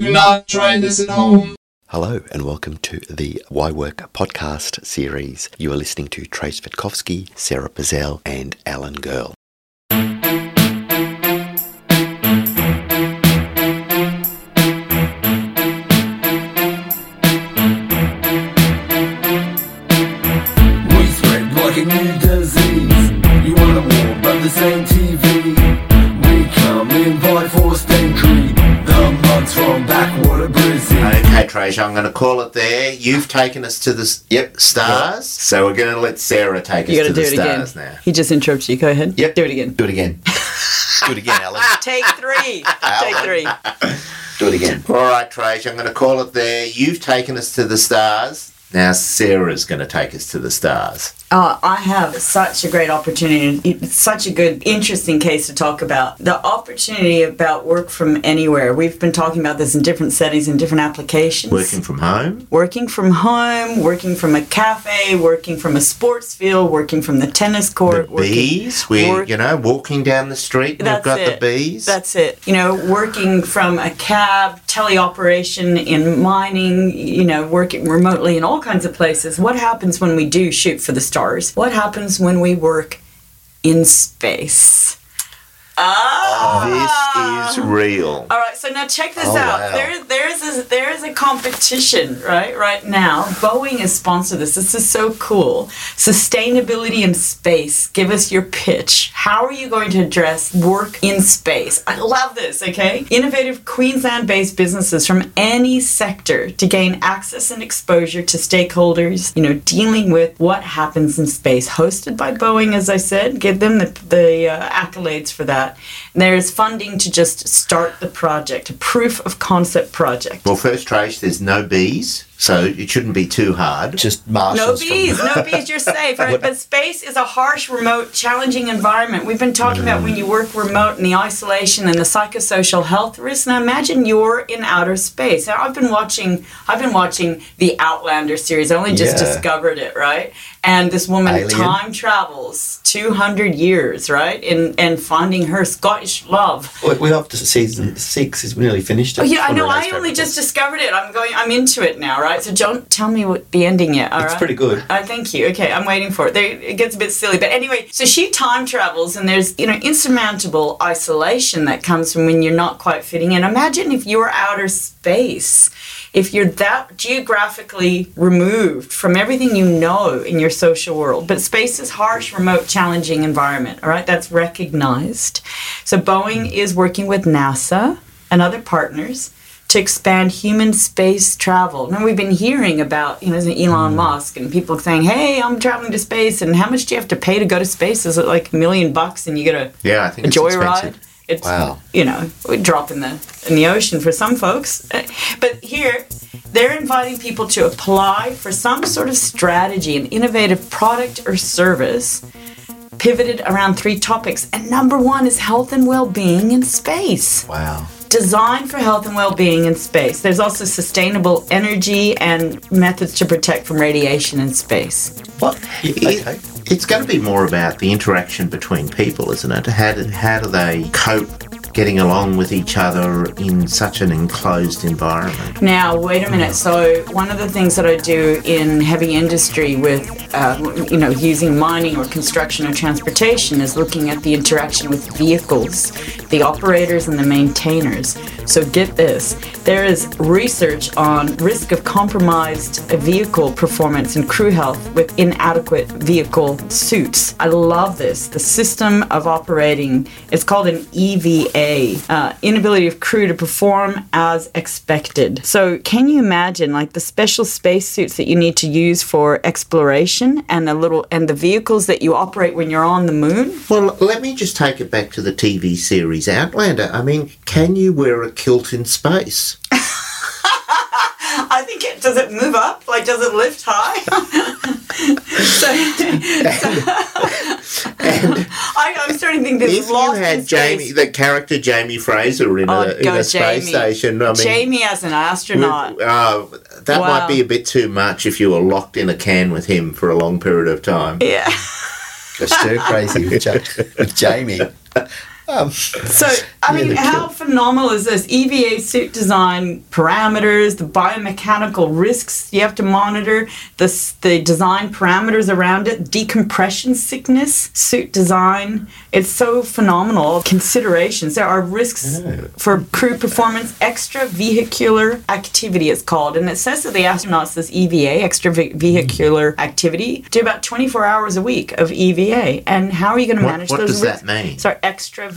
Do not try this at home. Hello and welcome to the Why Work podcast series. You are listening to Trajce Vitkovsky, Sara Pazell, and Alan Girl. Okay, Trajce, I'm going to call it there. You've taken us to the yep stars, so we're going to let Sara take us You to gotta the do it again. stars now. He just interrupts you. Go ahead. Yep. Do it again. Do it again. Do it again, Alan. Take three. Take three. Do it again. All right, Trajce, I'm going to call it there. You've taken us to the stars. Now Sara's going to take us to the stars. Uh, I have such a great opportunity. It's such a good, interesting case to talk about. The opportunity about work from anywhere. We've been talking about this in different settings and different applications. Working from home. Working from home, working from a cafe, working from a sports field, working from the tennis The court. working- bees. We're, work- you know, walking down the street and That's we've got it. the bees. That's it. You know, working from a cab, teleoperation in mining, you know, working remotely in all kinds of places. What happens when we do shoot for the stars? What happens when we work in space? Ah! This is real. All right, so now check this Oh, out. wow. There, there's a, there is a competition, right? Right now, Boeing is sponsored this. This is so cool. Sustainability in space. Give us your pitch. How are you going to address work in space? I love this. Okay, innovative Queensland-based businesses from any sector to gain access and exposure to stakeholders. You know, dealing with what happens in space. Hosted by Boeing, as I said. Give them the the uh, accolades for that. There's funding to just start the project, a proof of concept project. Well, first, Trajce, there's no bees, so it shouldn't be too hard. Just No marshals. bees, no bees, you're safe. Right? But space is a harsh, remote, challenging environment. We've been talking about when you work remote and the isolation and the psychosocial health risks. Now imagine you're in outer space. Now I've been watching I've been watching the Outlander series. I only just Yeah. discovered it, right? And this woman Alien. time travels 200 years, right? In and finding her Scottish love. We- We're up to season six. Is nearly finished. Oh yeah, I know. I only just discovered it. I'm going. I'm into it now, right? So don't tell me what the ending yet. All right. It's pretty good. Uh, thank you. Okay, I'm waiting for it. There, it gets a bit silly, but anyway. So she time travels, and there's you know insurmountable isolation that comes from when you're not quite fitting in. Imagine if you're outer space, if you're that geographically removed from everything you know in your social world. But space is harsh, remote, challenging environment. All right, that's recognized. So Boeing is working with NASA and other partners to expand human space travel. Now we've been hearing about, you know, Elon Musk and people saying, "Hey, I'm traveling to space, and how much do you have to pay to go to space? Is it like a million bucks, and you get a, Yeah, I think a joyride?" It's Wow. you know, we drop in the in the ocean for some folks, Uh, but here they're inviting people to apply for some sort of strategy, an innovative product or service pivoted around three topics. And number one is health and well-being in space Wow. Designed for health and well-being in space. There's also sustainable energy and methods to protect from radiation in space. What? It- Okay. it's going to be more about the interaction between people, isn't it? How do, how do they cope getting along with each other in such an enclosed environment? Now, wait a minute. So, one of the things that I do in heavy industry with, uh, you know, using mining or construction or transportation is looking at the interaction with vehicles, the operators and the maintainers. So, get this there is research on risk of compromised vehicle performance and crew health with inadequate vehicle suits. I love this. The system of operating, it's called an EVA, uh, inability of crew to perform as expected. So, can you imagine like the special spacesuits that you need to use for exploration and the little and the vehicles that you operate when you're on the moon? Well, let me just take it back to the TV series Outlander. I mean, can you wear a kilt in space? I think it does it move up? Like does it lift high? so, I, I'm starting to think this If is you lost in had space. Jamie, the character Jamie Fraser in Oh, a, in a space Jamie. station, I mean, Jamie as an astronaut. Uh, that Wow. might be a bit too much if you were locked in a can with him for a long period of time. yeah. Go too crazy with, ja- with Jamie. Um, So, I mean, how phenomenal is this? EVA suit design parameters, the biomechanical risks you have to monitor, the, the design parameters around it, decompression sickness, suit design. It's so phenomenal. Considerations. There are risks for crew performance, extravehicular activity, it's called. And it says that the astronauts, this EVA, extra extravehicular activity, do about 24 hours a week of EVA. And how are you going to What- manage what those does that risks? mean? Sorry, extra.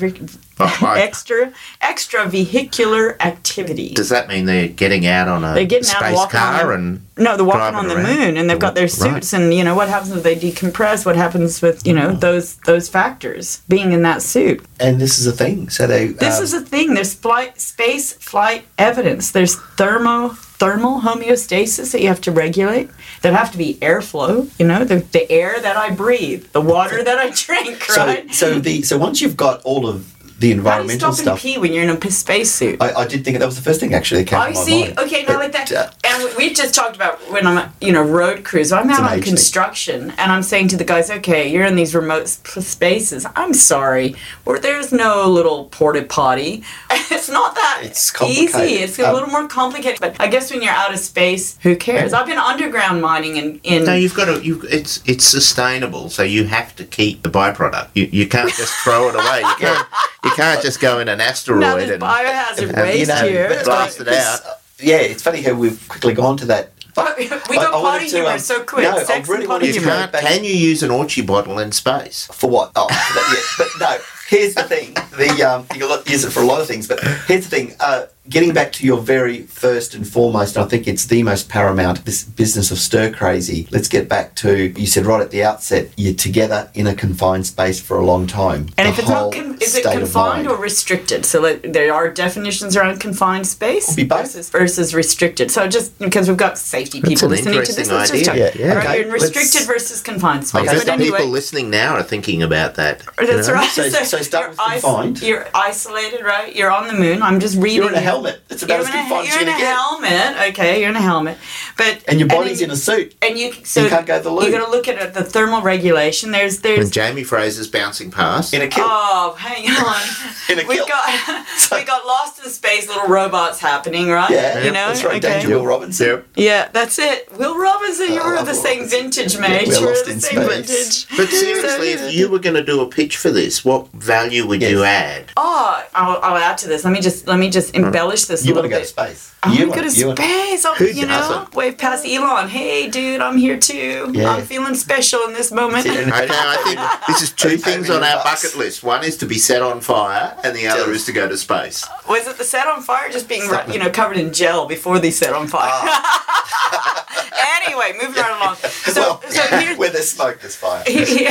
Extra extra vehicular activity. Does that mean they're getting out on a They're getting out space walking on car the- and no, they're walking on the around? moon, and they've got their Right. suits, and you know what happens if they decompress? What happens with you know those those factors being in that suit? and this is a thing. So they. This um, is a thing. There's flight, space flight evidence. There's thermo thermal homeostasis that you have to regulate. There have to be airflow. You know, the, the air that I breathe, the water that I drink. so, Right? so the so once you've got all of the How do you environmental stop and stuff, pee when you're in a p- spacesuit? I, I did think that was the first thing actually that came I to my see. mind. Okay, now like that. uh, and we- we just talked about when I'm, you know, road crews. I'm out on age thing. construction, and I'm saying to the guys, okay, you're in these remote spaces. I'm sorry, where there's no little porta potty. It's not that It's easy. It's a Um, little more complicated. But I guess when you're out of space, who cares? I've been underground mining in in. No, you've got to. You, it's it's sustainable, so you have to keep the byproduct. You, you can't just throw it away. You can't you can't just go in an now asteroid there's and biohazard and, waste you know, here. but- blast it out. uh, yeah, it's funny how we've quickly gone to that. But we I- got I wanted potty to, humor um, so quick. no, I Sex really and potty to You humor. can't. Can you use an orchie bottle in space? For what? Oh, but, yeah, but no. Here's the thing. The um, you can use it for a lot of things, but here's the thing. Uh, getting back to your very first and foremost, I think it's the most paramount. This business of stir crazy. Let's get back to you said right at the outset. You're together in a confined space for a long time. And The if it's not, con- is it confined or restricted? So like, there are definitions around confined space Be versus, versus restricted. So just because we've got safety people listening to this, interesting let's just idea. talk. Yeah, yeah. Right, Okay, you're in restricted let's- versus confined space. bet But the anyway, people listening now are thinking about that. you that's know? right. So- so start you're with confined. You're isolated, right? You're on the moon. I'm just reading. You're in a helmet. It's about You're as in a, confined as you're you're in a get. helmet. Okay, you're in a helmet, but And your body's you- in a suit. and you so You can't go to the loo. You got to look at it, the thermal regulation. There's there's When Jamie Fraser's bouncing past, In a kilt. Oh, hang on. In a we kilt. got we got lost in space. Little robots happening, right? yeah, you know. that's right. Okay. Danger Will Robinson. Yep. Yeah, that's it. Will Robinson, you Oh, I were the same Robinson. vintage, Yeah, mate. we're you were the same space. vintage. But seriously, if you were going to do a pitch for this, what value would you add? Oh, I'll, I'll add to this. Let me just let me just embellish this You a want little to go to bit. space. I you want to go to you want- space. I'll, Who you know, doesn't? wave past Elon. Hey, dude, I'm here too. Yeah. I'm feeling special in this moment. Yeah. Okay, I think this is two things on our bucks. bucket list. One is to be set on fire, and the other is to go to space. Uh, was it the set on fire? Just being you know covered in gel before they set on fire. Ah. anyway, moving right along. So, well, so here's, where there's smoke, there's fire. here-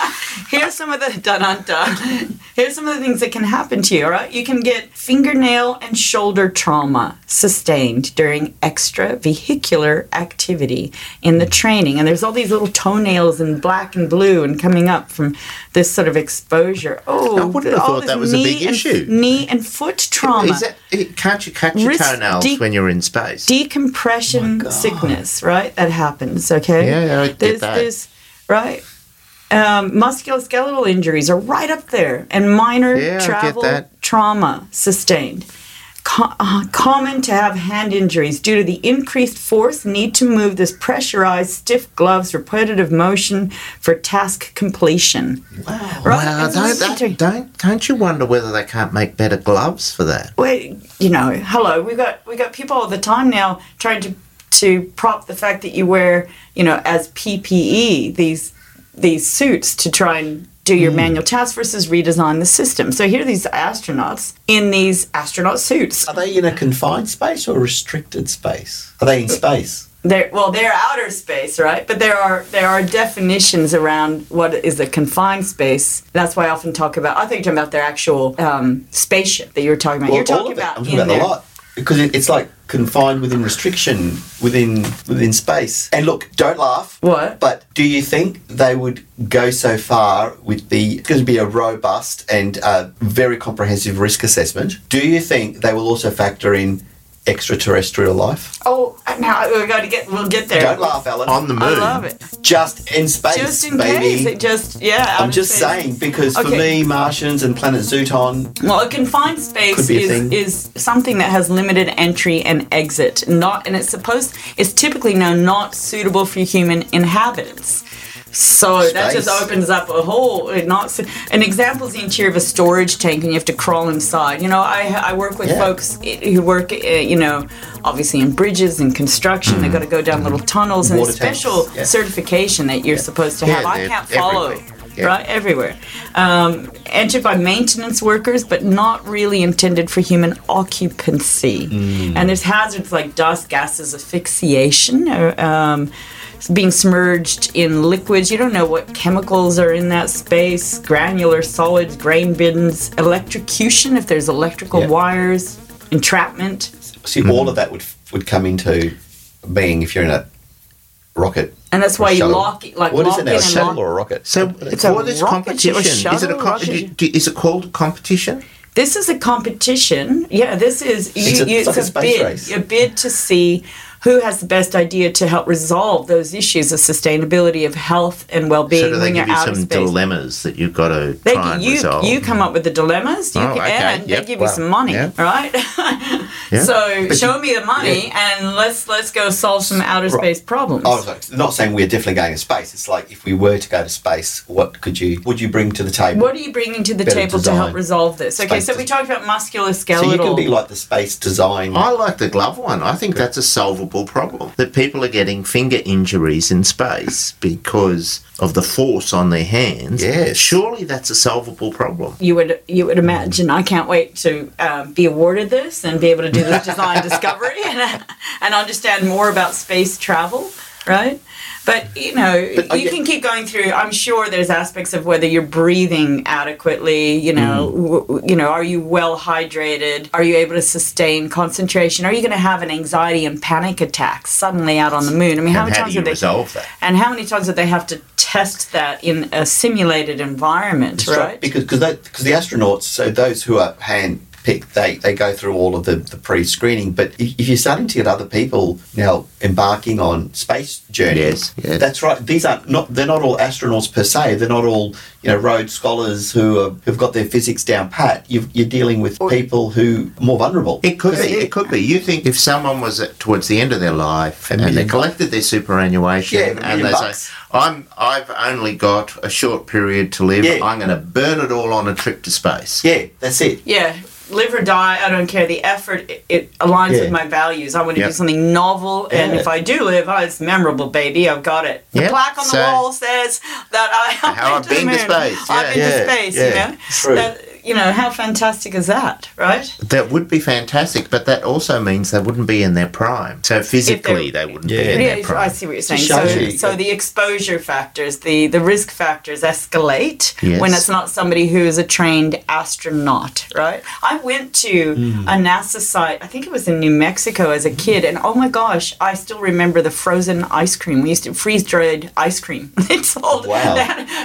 here's some of the dun dun dun. Here's some of the things that can happen to you. All right, you can get fingernail and shoulder trauma sustained during extravehicular activity in the training, and there's all these little toenails in black and blue and coming up from this sort of exposure. Oh, I wouldn't have thought that was a big and- issue. knee and foot trauma. Is that, it- can't you catch your Wrist toenails de- when you're in space? decompression sickness, right? That happens, okay? Yeah, yeah, I get there's, that. There's, right? Um, musculoskeletal injuries are right up there, and minor Yeah, travel that. trauma sustained. Co- uh, common to have hand injuries due to the increased force need to move this pressurized stiff gloves repetitive motion for task completion wow right don't, don't, don't, don't you wonder whether they can't make better gloves for that? Well, you know, hello. we've got we got people all the time now trying to to prop the fact that you wear, you know, as PPE these these suits to try and do your manual tasks versus redesign the system. So here are these astronauts in these astronaut suits. Are they in a confined space or a restricted space? Are they in space? They're well, they're outer space, right? But there are there are definitions around what is a confined space. That's why I often talk about. I think you're talking about their actual um, spaceship that you were talking about. Well, you're talking about I'm talking about a lot because it, it's like confined within restriction within within space. And look, don't laugh. What? But do you think they would go so far with the? It's going to be a robust and uh, very comprehensive risk assessment. Do you think they will also factor in extraterrestrial life? Oh, now we're going to get. We'll get there. Don't laugh, Alan. On the moon. I love it. just in space, Just in baby. case, it just yeah. I'm just space. saying because for me, Martians and planet Zuton, Well, a confined space Could be a is, thing. is something that has limited entry and exit. Not, and it's supposed. It's typically now not suitable for human inhabitants. So that just opens up a whole. Not an example is the interior of a storage tank, and you have to crawl inside. You know, I I work with Yeah. folks who work, uh, you know, obviously in bridges and construction. They got to go down little tunnels and a Water special yeah. certification that you're supposed to Yeah, have. I can't follow. everywhere. Yeah. Right, everywhere. Um, entered by maintenance workers, but not really intended for human occupancy. And there's hazards like dust, gases, asphyxiation, or, um, being submerged in liquids. You don't know what chemicals are in that space, granular solids, grain bins, electrocution if there's electrical Yeah. wires, entrapment. see, mm-hmm. all of that would would come into being if you're in a rocket. And that's why you shuttle. lock like What is lock it now? in A and shuttle lock- or a rocket? So It's a this rocket competition, ship, is it a com- rocket do- do- is it called competition? This is a competition. Yeah, this is you, It's a- you, it's like a space bid. race. A bid to see who has the best idea to help resolve those issues of sustainability of health and well-being So do they when give you're you out of some space. dilemmas that you've got to They, try and you, resolve? you come up with the dilemmas, you Oh, can, okay. and Yep. they give Wow. you some money, Yeah. right? Yeah. So But show you- me the money, and let's let's go solve some outer space problems. I was like, not saying we're definitely going to space. It's like if we were to go to space, what could you would you bring to the table? what are you bringing to the Better table to help resolve this? Okay, Space so we design. talked about so you can be like the space design. I like the glove one. I think that's a solvable problem. That people are getting finger injuries in space because of the force on their hands. Yes. Surely that's a solvable problem. you would you would imagine. I can't wait to um, be awarded this and be able to do this design discovery and and understand more about space travel, right? But you know, But you can keep going through. I'm sure there's aspects of whether you're breathing adequately. You know, Mm. w- you know, are you well hydrated? Are you able to sustain concentration? Are you going to have an anxiety and panic attack suddenly out on the moon? I mean, how and many how times do they? resolve that? And how many times did they have to test that in a simulated environment, That's right? Because because because the astronauts, so those who are hand picked, they they go through all of the, the pre screening. But if, if you're starting to get other people now embarking on space journeys, Yes, yes. that's right. These aren't not they're not all astronauts per se. They're not all you know Rhodes scholars who are, who've got their physics down pat. You've, you're dealing with people who are more vulnerable. It could be. It could be. You think if someone was at, towards the end of their life A and they million collected their superannuation Yeah, and they bucks. say, "I'm I've only got a short period to live. Yeah. I'm going to burn it all on a trip to space." Yeah, that's it. Yeah, live or die, I don't care. The effort, it, it aligns Yeah. with my values. I want to Yeah. do something novel, and if I do live, oh, it's memorable, baby. I've got it. The Yeah, plaque on the so- wall says that I have How I've been to space, I've yeah. been Yeah, to space, yeah, you know? true. That, you know, how fantastic is that, right? That would be fantastic, but that also means they wouldn't be in their prime. So physically, they wouldn't be Yeah. in Yeah, their I see what you're saying. So, you- so the exposure factors, the, the risk factors escalate Yes. when it's not somebody who is a trained astronaut, right? I went to Hmm. a NASA site, I think it was in New Mexico as a kid, and oh my gosh, I still remember the frozen ice cream. We used to freeze dried ice cream. it's sold. Wow.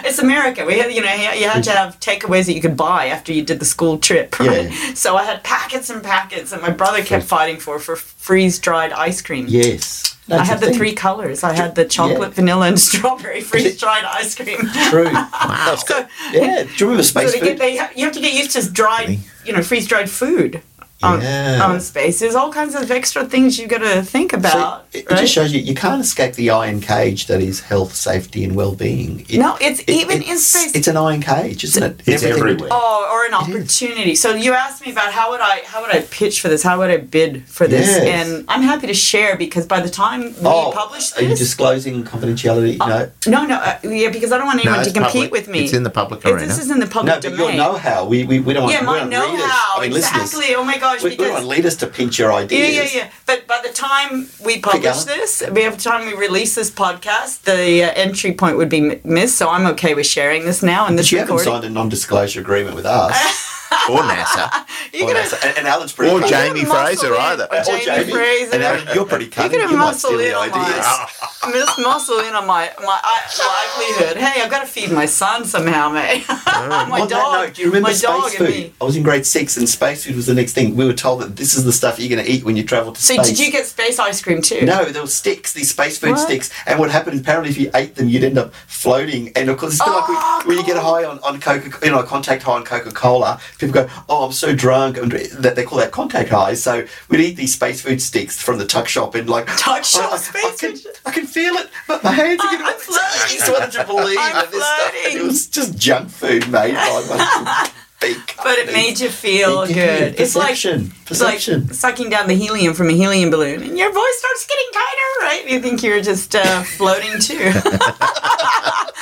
It's America. We had, you know, you had to have takeaways that you could buy after you did the school trip, right? Yeah. So I had packets and packets, and my brother kept fighting for for freeze dried ice cream. Yes, I had the the thing. three colors. I had the chocolate, vanilla, and strawberry freeze dried ice cream. True. wow. So, Yeah. Do you remember so space they food? get, they, you have to get used to dried, you know, freeze dried food on, Yeah. on space. There's all kinds of extra things you've got to think about. it, it right? just shows you you can't escape the iron cage that is health, safety, and well-being. It- No, it's even in space. It's an iron cage, isn't it? It's Everything- everywhere. Oh, or an opportunity. So you asked me about how would I how would I pitch for this? How would I bid for this? Yes. And I'm happy to share because by the time we Oh, publish are you disclosing confidentiality? no. no, no, uh, yeah, because I don't want No, anyone to compete public. with me. It's in the public If arena. This is in the public No, but domain. your know-how. We, we, we don't want. yeah, my don't want readers- know-how. I mean, listeners. exactly. Oh my gosh, We, we because don't want leaders to pinch your ideas. yeah, yeah. yeah. But by the time we publish this, by the time we release this podcast, the uh, entry point would be missed. So I'm okay with sharing this now and But this you haven't signed a non-disclosure agreement with us. or NASA. You're Or gonna, and, and Alan's pretty. Or cunning. Jamie Fraser in. either. Or Or Jamie Fraser. And Alan, you're pretty cunning. gonna You might muscle in on ideas. mine. Miss muscle in on my my I- livelihood. Hey, I've got to feed my son somehow, mate. Oh. my on dog. that note, do you remember my space and food? I was in grade six, and space food was the next thing. We were told that this is the stuff you're going to eat when you travel to So space. did you get space ice cream too? No, there were sticks, these space food What? sticks. And what happened, apparently, if you ate them, you'd end up floating. And of course, it's a bit like Oh, when, when you get a high on, on Coca, you know, a contact high on Coca Cola. People go, "Oh, I'm so drunk," and that they call that contact high. So we'd eat these space food sticks from the tuck shop, and like Tuck shop I, space I can, food. I can feel it, but my hands are I'm getting. I just wanted to believe I'm that this stuff. and It was just junk food made by my. But it made you feel Yeah, good. It's like perception, it's like sucking down the helium from a helium balloon, and your voice starts getting tighter, right? You think you're just uh, floating too.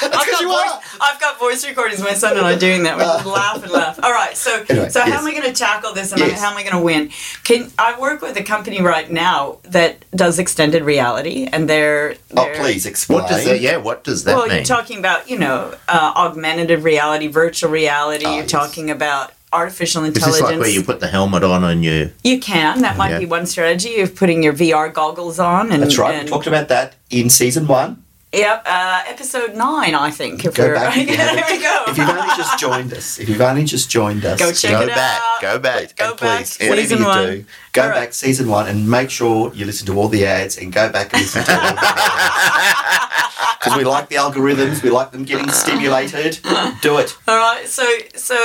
I've, got you voice, are. I've got voice recordings. of My son and I doing that. We just laugh and laugh. All right, so Anyway, so how am I going to tackle this, and Yes. how am I going to win? Can I work with a company right now that does extended reality, and they're, Oh, they're please explain. What does that? Yeah, what does that well, mean? you're talking about, you know, uh, augmented reality, virtual reality. Ah, you're yes. talking about artificial Is intelligence. this like where you put the helmet on and you? You can. That might Yeah. be one strategy of putting your VR goggles on. And, That's right. And, We talked about that in season one. Yep. Uh, episode nine, I think. If Go we're back. if you there haven't- we go. If you've only just joined us, if you've only just joined us, Go check Go it back, out. go back. Go and back. please, whatever you one. do, go All right. back season one and make sure you listen to all the ads and go back and listen to all the Because we like the algorithms, we like them getting stimulated. Do it. All right. So, so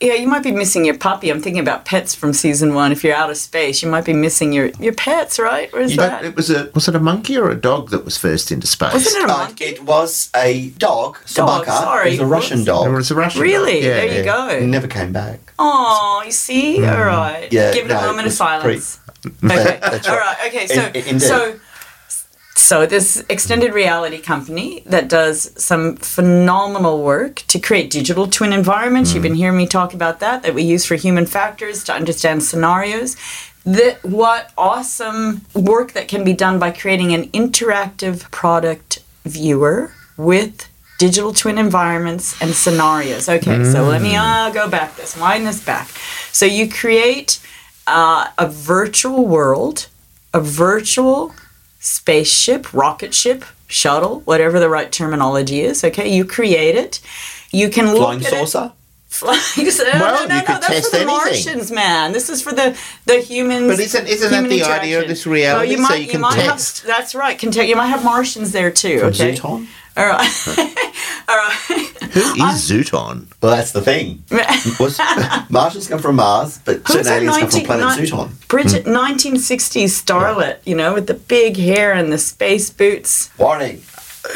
yeah, you might be missing your puppy. I'm thinking about pets from season one. If you're out of space, you might be missing your your pets, right? Where's But that? it was a was it a monkey or a dog that was first into space? Wasn't it a Uh, monkey? it was a dog, Sabaka. sorry. It was a Russian Or dog. it was a Russian Really? dog. Yeah, there you yeah. It go. never came back. Oh, you see? All right. Mm. Yeah, Give it a no, it moment of was pretty- silence. Okay. That's All right. right. Okay. So, In- indeed. so, so this extended reality company that does some phenomenal work to create digital twin environments. You've been hearing me talk about that. That we use for human factors to understand scenarios. That what awesome work that can be done by creating an interactive product viewer with digital twin environments and scenarios. Okay, so let me uh, go back this, wind this back. So you create uh, a virtual world, a virtual spaceship, rocket ship, shuttle, whatever the right terminology is. Okay, you create it. You can look Flying at it- saucer? Flying saucer. Well, no, no, you no, could that's test for the anything. Martians, man. This is for the the humans. But isn't isn't that the idea of this reality? Well, you so might, you can might test. Have, that's right. Can you might have Martians there too. From okay. Zooton? All right. All right. Who is Zooton? Well, that's the thing. Was, Martians come from Mars, but Who's certain aliens come from planet ni- Zooton. Bridget, hmm. 1960s starlet, you know, with the big hair and the space boots. Warning.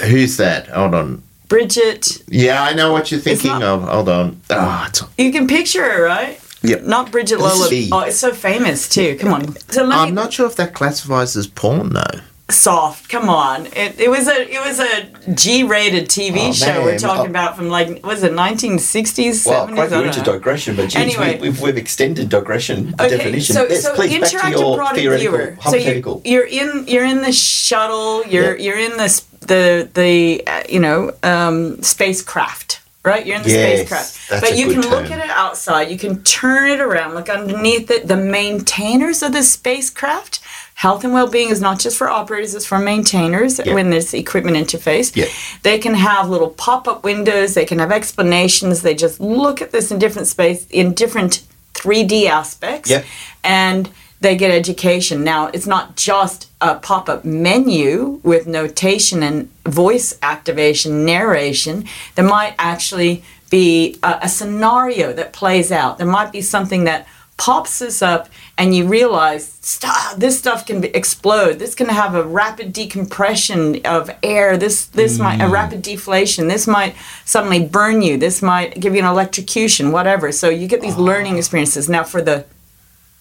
Who's that? Hold on. Bridget, Yeah, I know what you're thinking not- of. Hold on. Oh, it's, you can picture her, right? Yep. Not Bridget Lola. Oh, it's so famous too. Come on. So let I'm not sure if that classifies as porn though. Soft. Come on. It, it was a it was a G-rated TV Oh, show we're talking Oh. about from like was it 1960s, Well, 70s? quite into digression, but geez, Anyway. we, we've, we've extended digression Okay, definition. so, yes, so please, back to interactive your product theoretical, viewer. So hypothetical. you, you're in you're in the shuttle. You're Yeah. you're in this the the uh, you know um, spacecraft. Right, you're in the Yes, spacecraft, but you can look at it outside. You can turn it around, look underneath it. The maintainers of the spacecraft, health and well-being is not just for operators; it's for maintainers Yeah. when there's equipment interface. Yeah. They can have little pop-up windows. They can have explanations. They just look at this in different space, in different 3D aspects, Yeah. and they get education. Now, it's not just a pop-up menu with notation and voice activation, narration. There might actually be a, a scenario that plays out. There might be something that pops this up and you realize this stuff can be, explode. This can have a rapid decompression of air. This this might a rapid deflation. This might suddenly burn you. This might give you an electrocution whatever. So you get these learning experiences. Now for the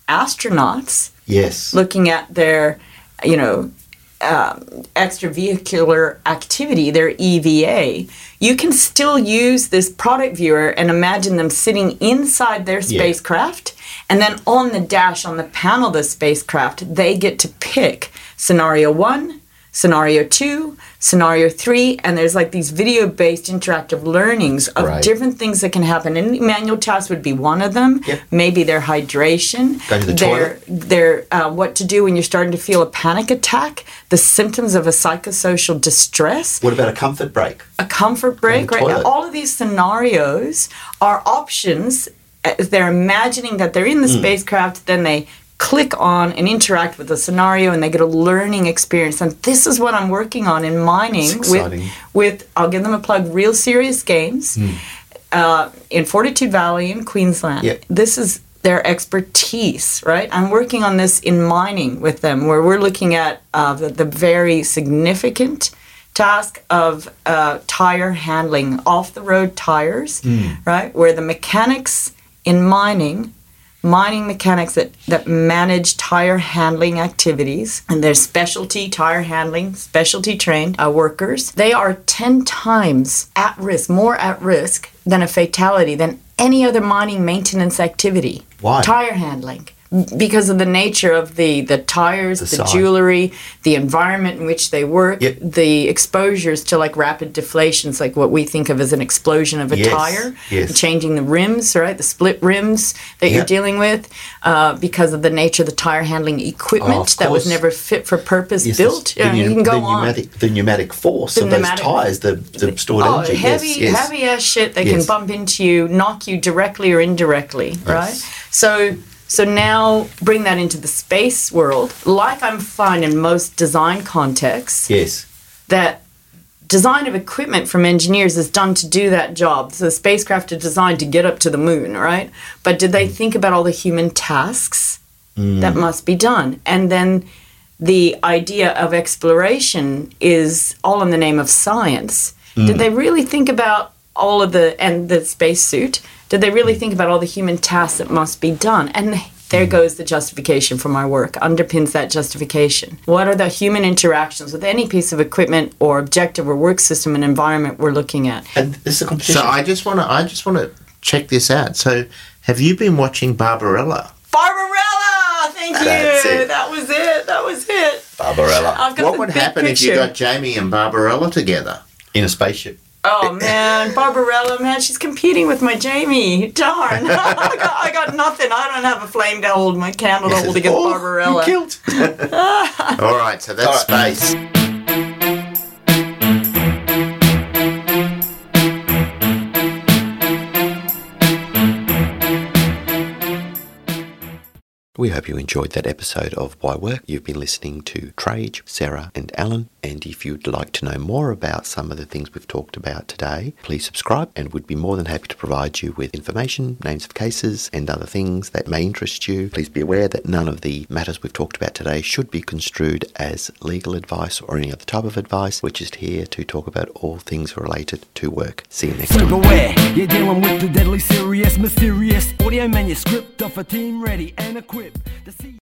astronauts yes. looking at their, you know, um, extravehicular activity, their EVA, you can still use this product viewer and imagine them sitting inside their spacecraft. And then on the dash, on the panel of the spacecraft, they get to pick scenario one, scenario two, scenario three, and there's like these video based interactive learnings of Right. different things that can happen. And manual tasks would be one of them. Yep. Maybe their hydration, the their, their uh, what to do when you're starting to feel a panic attack, the symptoms of a psychosocial distress What about a comfort break? a comfort break, right? Now, toilet. all of these scenarios are options. As they're imagining that they're in the spacecraft, then they click on and interact with the scenario and they get a learning experience. And this is what I'm working on in mining with, with, I'll give them a plug, Real Serious Games Hmm. uh, in Fortitude Valley in Queensland. Yep. This is their expertise, right? I'm working on this in mining with them, where we're looking at uh, the, the very significant task of uh, tire handling, off the road tires, right? Where the mechanics in mining mining mechanics that, that manage tire handling activities and their specialty tire handling specialty trained uh, workers they are 10 times at risk more at risk than a fatality than any other mining maintenance activity Why? tire handling because of the nature of the the tires The the, jewelry the environment in which they work Yep. the exposures to like rapid deflations like what we think of as an explosion of a Yes, tire yes. changing the rims, right? The split rims that you're dealing with uh, because of the nature of the tire handling equipment Oh, that was never fit for purpose Yes, built. the, you can go the on. pneumatic, the pneumatic force The of pneumatic- those tires, the, the stored Oh, energy. heavy, heavy ass shit that can bump into you, knock you directly or indirectly, right? So, so now bring that into the space world, like I'm finding in most design contexts Yes. that design of equipment from engineers is done to do that job. So the spacecraft are designed to get up to the moon, right? But did they mm. think about all the human tasks mm. that must be done? And then the idea of exploration is all in the name of science. Did mm. they really think about all of the and the spacesuit? Did they really think about all the human tasks that must be done? And there hmm. goes the justification for my work, underpins that justification. What are the human interactions with any piece of equipment or objective or work system and environment we're looking at? And this is a competition. So I just want to I just want to check this out. So have you been watching Barbarella? Barbarella! Thank you! That's it. That was it. That was it. Barbarella. I've got What would big happen if you got Jamie and Barbarella together? In a spaceship. Oh man, Barbarella, man, she's competing with my Jamie. Darn, I, got, I got nothing. I don't have a flame to hold my candle to hold against Oh, Barbarella. You killed. All right, so that's All right. space. Hope you enjoyed that episode of Why Work. You've been listening to Trajce, Sara, and Alan. And if you'd like to know more about some of the things we've talked about today, please subscribe and we'd be more than happy to provide you with information, names of cases, and other things that may interest you. Please be aware that none of the matters we've talked about today should be construed as legal advice or any other type of advice. We're just here to talk about all things related to work. See you next time. you're dealing with the deadly serious, mysterious audio manuscript a team ready and equipped. To see-